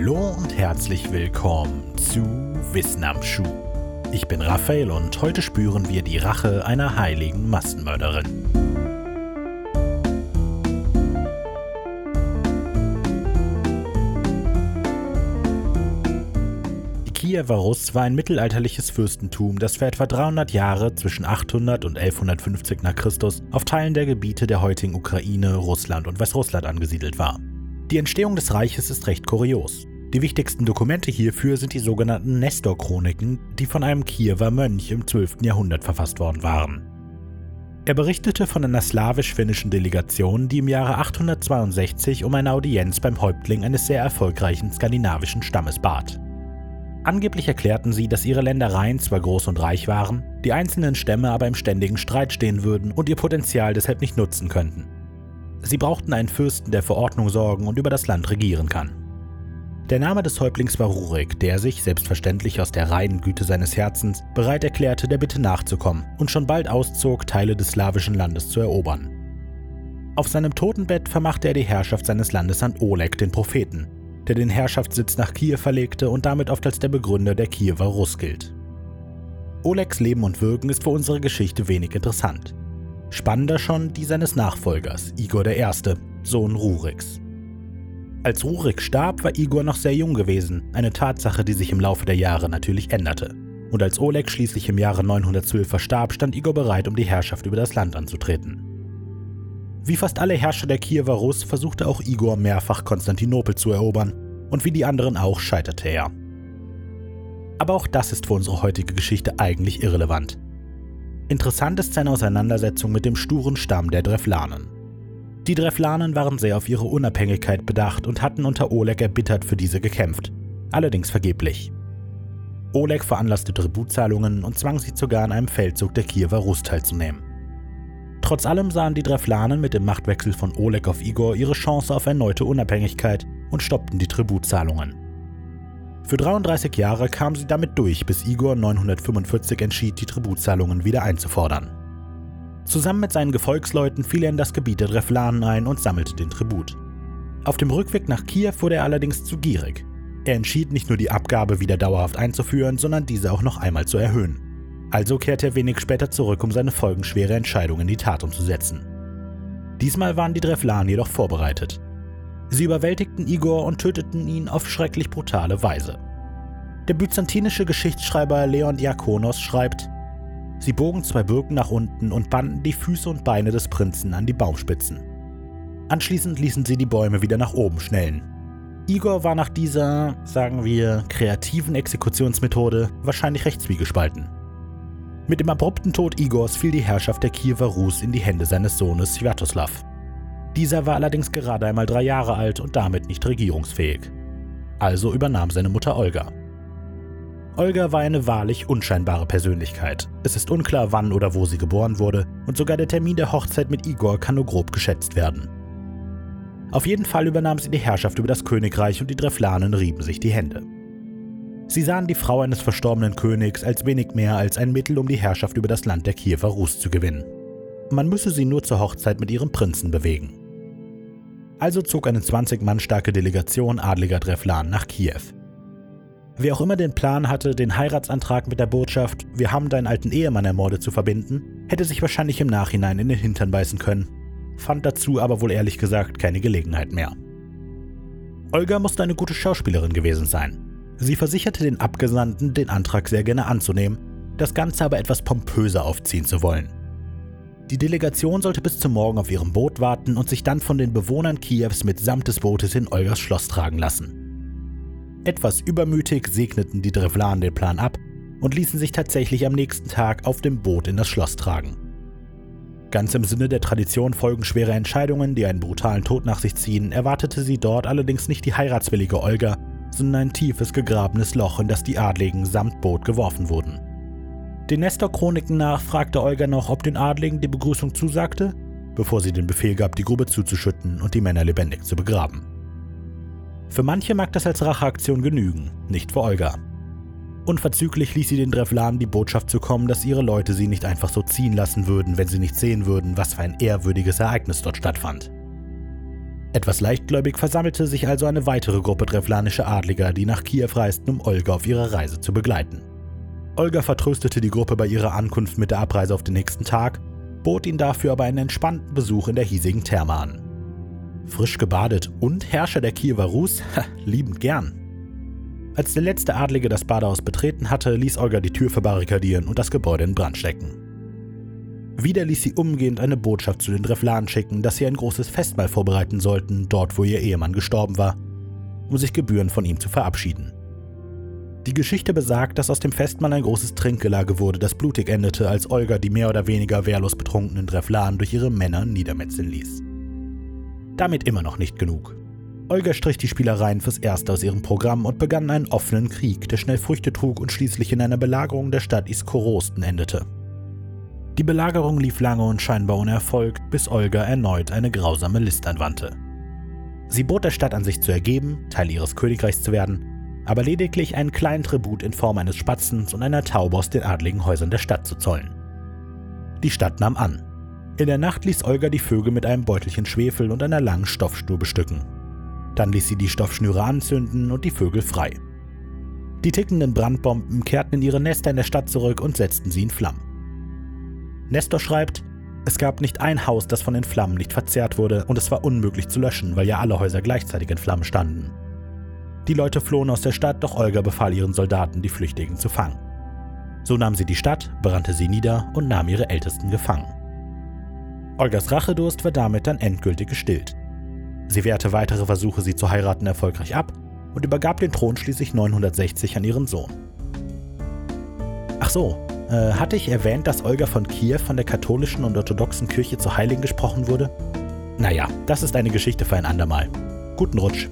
Hallo und herzlich willkommen zu Wissen am Schuh. Ich bin Raphael und heute spüren wir die Rache einer heiligen Massenmörderin. Die Kiewer Rus war ein mittelalterliches Fürstentum, das für etwa 300 Jahre zwischen 800 und 1150 nach Christus auf Teilen der Gebiete der heutigen Ukraine, Russland und Weißrussland angesiedelt war. Die Entstehung des Reiches ist recht kurios. Die wichtigsten Dokumente hierfür sind die sogenannten Nestor-Chroniken, die von einem Kiewer Mönch im 12. Jahrhundert verfasst worden waren. Er berichtete von einer slawisch-finnischen Delegation, die im Jahre 862 um eine Audienz beim Häuptling eines sehr erfolgreichen skandinavischen Stammes bat. Angeblich erklärten sie, dass ihre Ländereien zwar groß und reich waren, die einzelnen Stämme aber im ständigen Streit stehen würden und ihr Potenzial deshalb nicht nutzen könnten. Sie brauchten einen Fürsten, der für Ordnung sorgen und über das Land regieren kann. Der Name des Häuptlings war Rurik, der sich, selbstverständlich aus der reinen Güte seines Herzens, bereit erklärte, der Bitte nachzukommen und schon bald auszog, Teile des slawischen Landes zu erobern. Auf seinem Totenbett vermachte er die Herrschaft seines Landes an Oleg, den Propheten, der den Herrschaftssitz nach Kiew verlegte und damit oft als der Begründer der Kiewer Russ gilt. Olegs Leben und Wirken ist für unsere Geschichte wenig interessant. Spannender schon die seines Nachfolgers, Igor I., Sohn Ruriks. Als Rurik starb, war Igor noch sehr jung gewesen, eine Tatsache, die sich im Laufe der Jahre natürlich änderte. Und als Oleg schließlich im Jahre 912 verstarb, stand Igor bereit, um die Herrschaft über das Land anzutreten. Wie fast alle Herrscher der Kiewer Rus versuchte auch Igor mehrfach Konstantinopel zu erobern, und wie die anderen auch scheiterte er. Aber auch das ist für unsere heutige Geschichte eigentlich irrelevant. Interessant ist seine Auseinandersetzung mit dem sturen Stamm der Dreflanen. Die Dreflanen waren sehr auf ihre Unabhängigkeit bedacht und hatten unter Oleg erbittert für diese gekämpft, allerdings vergeblich. Oleg veranlasste Tributzahlungen und zwang sie sogar an einem Feldzug der Kiewer Rus teilzunehmen. Trotz allem sahen die Dreflanen mit dem Machtwechsel von Oleg auf Igor ihre Chance auf erneute Unabhängigkeit und stoppten die Tributzahlungen. Für 33 Jahre kam sie damit durch, bis Igor 945 entschied, die Tributzahlungen wieder einzufordern. Zusammen mit seinen Gefolgsleuten fiel er in das Gebiet der Dreflanen ein und sammelte den Tribut. Auf dem Rückweg nach Kiew wurde er allerdings zu gierig. Er entschied nicht nur die Abgabe wieder dauerhaft einzuführen, sondern diese auch noch einmal zu erhöhen. Also kehrte er wenig später zurück, um seine folgenschwere Entscheidung in die Tat umzusetzen. Diesmal waren die Dreflanen jedoch vorbereitet. Sie überwältigten Igor und töteten ihn auf schrecklich brutale Weise. Der byzantinische Geschichtsschreiber Leon Diakonos schreibt, Sie bogen zwei Birken nach unten und banden die Füße und Beine des Prinzen an die Baumspitzen. Anschließend ließen sie die Bäume wieder nach oben schnellen. Igor war nach dieser, sagen wir, kreativen Exekutionsmethode wahrscheinlich recht zwiegespalten. Mit dem abrupten Tod Igors fiel die Herrschaft der Kiewer Rus in die Hände seines Sohnes Sviatoslav. Dieser war allerdings gerade einmal drei Jahre alt und damit nicht regierungsfähig. Also übernahm seine Mutter Olga. Olga war eine wahrlich unscheinbare Persönlichkeit. Es ist unklar, wann oder wo sie geboren wurde, und sogar der Termin der Hochzeit mit Igor kann nur grob geschätzt werden. Auf jeden Fall übernahm sie die Herrschaft über das Königreich und die Dreflanen rieben sich die Hände. Sie sahen die Frau eines verstorbenen Königs als wenig mehr als ein Mittel, um die Herrschaft über das Land der Kiewer Rus zu gewinnen. Man müsse sie nur zur Hochzeit mit ihrem Prinzen bewegen. Also zog eine 20 Mann starke Delegation adliger Dreflan nach Kiew. Wer auch immer den Plan hatte, den Heiratsantrag mit der Botschaft Wir haben deinen alten Ehemann ermordet zu verbinden, hätte sich wahrscheinlich im Nachhinein in den Hintern beißen können, fand dazu aber wohl ehrlich gesagt keine Gelegenheit mehr. Olga musste eine gute Schauspielerin gewesen sein. Sie versicherte den Abgesandten, den Antrag sehr gerne anzunehmen, das Ganze aber etwas pompöser aufziehen zu wollen. Die Delegation sollte bis zum Morgen auf ihrem Boot warten und sich dann von den Bewohnern Kiews mitsamt des Bootes in Olgas Schloss tragen lassen. Etwas übermütig segneten die Drevlan den Plan ab und ließen sich tatsächlich am nächsten Tag auf dem Boot in das Schloss tragen. Ganz im Sinne der Tradition folgen schwere Entscheidungen, die einen brutalen Tod nach sich ziehen, erwartete sie dort allerdings nicht die heiratswillige Olga, sondern ein tiefes gegrabenes Loch, in das die Adligen samt Boot geworfen wurden. Den Nestor-Chroniken nach fragte Olga noch, ob den Adligen die Begrüßung zusagte, bevor sie den Befehl gab, die Grube zuzuschütten und die Männer lebendig zu begraben. Für manche mag das als Racheaktion genügen, nicht für Olga. Unverzüglich ließ sie den Drevlan die Botschaft zukommen, dass ihre Leute sie nicht einfach so ziehen lassen würden, wenn sie nicht sehen würden, was für ein ehrwürdiges Ereignis dort stattfand. Etwas leichtgläubig versammelte sich also eine weitere Gruppe drevlanischer Adliger, die nach Kiew reisten, um Olga auf ihrer Reise zu begleiten. Olga vertröstete die Gruppe bei ihrer Ankunft mit der Abreise auf den nächsten Tag, bot ihnen dafür aber einen entspannten Besuch in der hiesigen Therme an. Frisch gebadet und Herrscher der Kiewer Rus? liebend gern. Als der letzte Adlige das Badehaus betreten hatte, ließ Olga die Tür verbarrikadieren und das Gebäude in Brand stecken. Wieder ließ sie umgehend eine Botschaft zu den Drevlanen schicken, dass sie ein großes Festmahl vorbereiten sollten, dort wo ihr Ehemann gestorben war, um sich gebührend von ihm zu verabschieden. Die Geschichte besagt, dass aus dem Festmahl ein großes Trinkgelage wurde, das blutig endete, als Olga die mehr oder weniger wehrlos betrunkenen Drevlanen durch ihre Männer niedermetzeln ließ. Damit immer noch nicht genug. Olga strich die Spielereien fürs Erste aus ihrem Programm und begann einen offenen Krieg, der schnell Früchte trug und schließlich in einer Belagerung der Stadt Iskorosten endete. Die Belagerung lief lange und scheinbar ohne Erfolg, bis Olga erneut eine grausame List anwandte. Sie bot der Stadt an, sich zu ergeben, Teil ihres Königreichs zu werden, aber lediglich einen kleinen Tribut in Form eines Spatzens und einer Taube aus den adligen Häusern der Stadt zu zollen. Die Stadt nahm an. In der Nacht ließ Olga die Vögel mit einem Beutelchen Schwefel und einer langen Stoffschnur bestücken. Dann ließ sie die Stoffschnüre anzünden und die Vögel frei. Die tickenden Brandbomben kehrten in ihre Nester in der Stadt zurück und setzten sie in Flammen. Nestor schreibt, es gab nicht ein Haus, das von den Flammen nicht verzehrt wurde, und es war unmöglich zu löschen, weil ja alle Häuser gleichzeitig in Flammen standen. Die Leute flohen aus der Stadt, doch Olga befahl ihren Soldaten, die Flüchtigen zu fangen. So nahm sie die Stadt, brannte sie nieder und nahm ihre Ältesten gefangen. Olgas Rachedurst war damit dann endgültig gestillt. Sie wehrte weitere Versuche, sie zu heiraten, erfolgreich ab und übergab den Thron schließlich 960 an ihren Sohn. Ach so, äh, hatte ich erwähnt, dass Olga von Kiew von der katholischen und orthodoxen Kirche zur Heiligen gesprochen wurde? Naja, das ist eine Geschichte für ein andermal. Guten Rutsch.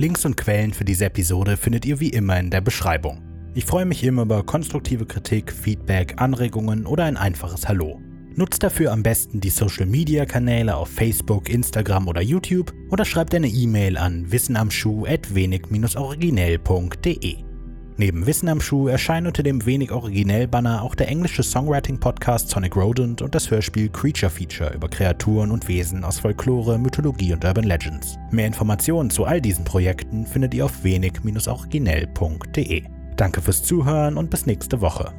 Links und Quellen für diese Episode findet ihr wie immer in der Beschreibung. Ich freue mich immer über konstruktive Kritik, Feedback, Anregungen oder ein einfaches Hallo. Nutzt dafür am besten die Social Media Kanäle auf Facebook, Instagram oder YouTube oder schreibt eine E-Mail an wissenamschuh@wenig-originell.de. Neben Wissen am Schuh erscheinen unter dem wenig originell Banner auch der englische Songwriting Podcast Sonic Rodent und das Hörspiel Creature Feature über Kreaturen und Wesen aus Folklore, Mythologie und Urban Legends. Mehr Informationen zu all diesen Projekten findet ihr auf wenig-originell.de. Danke fürs Zuhören und bis nächste Woche.